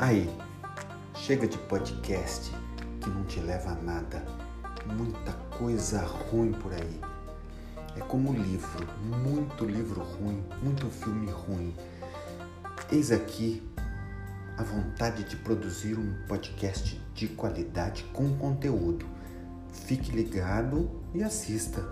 Aí, chega de podcast que não te leva a nada. Muita coisa ruim por aí. É como livro, muito livro ruim, muito filme ruim. Eis aqui a vontade de produzir um podcast de qualidade com conteúdo. Fique ligado e assista.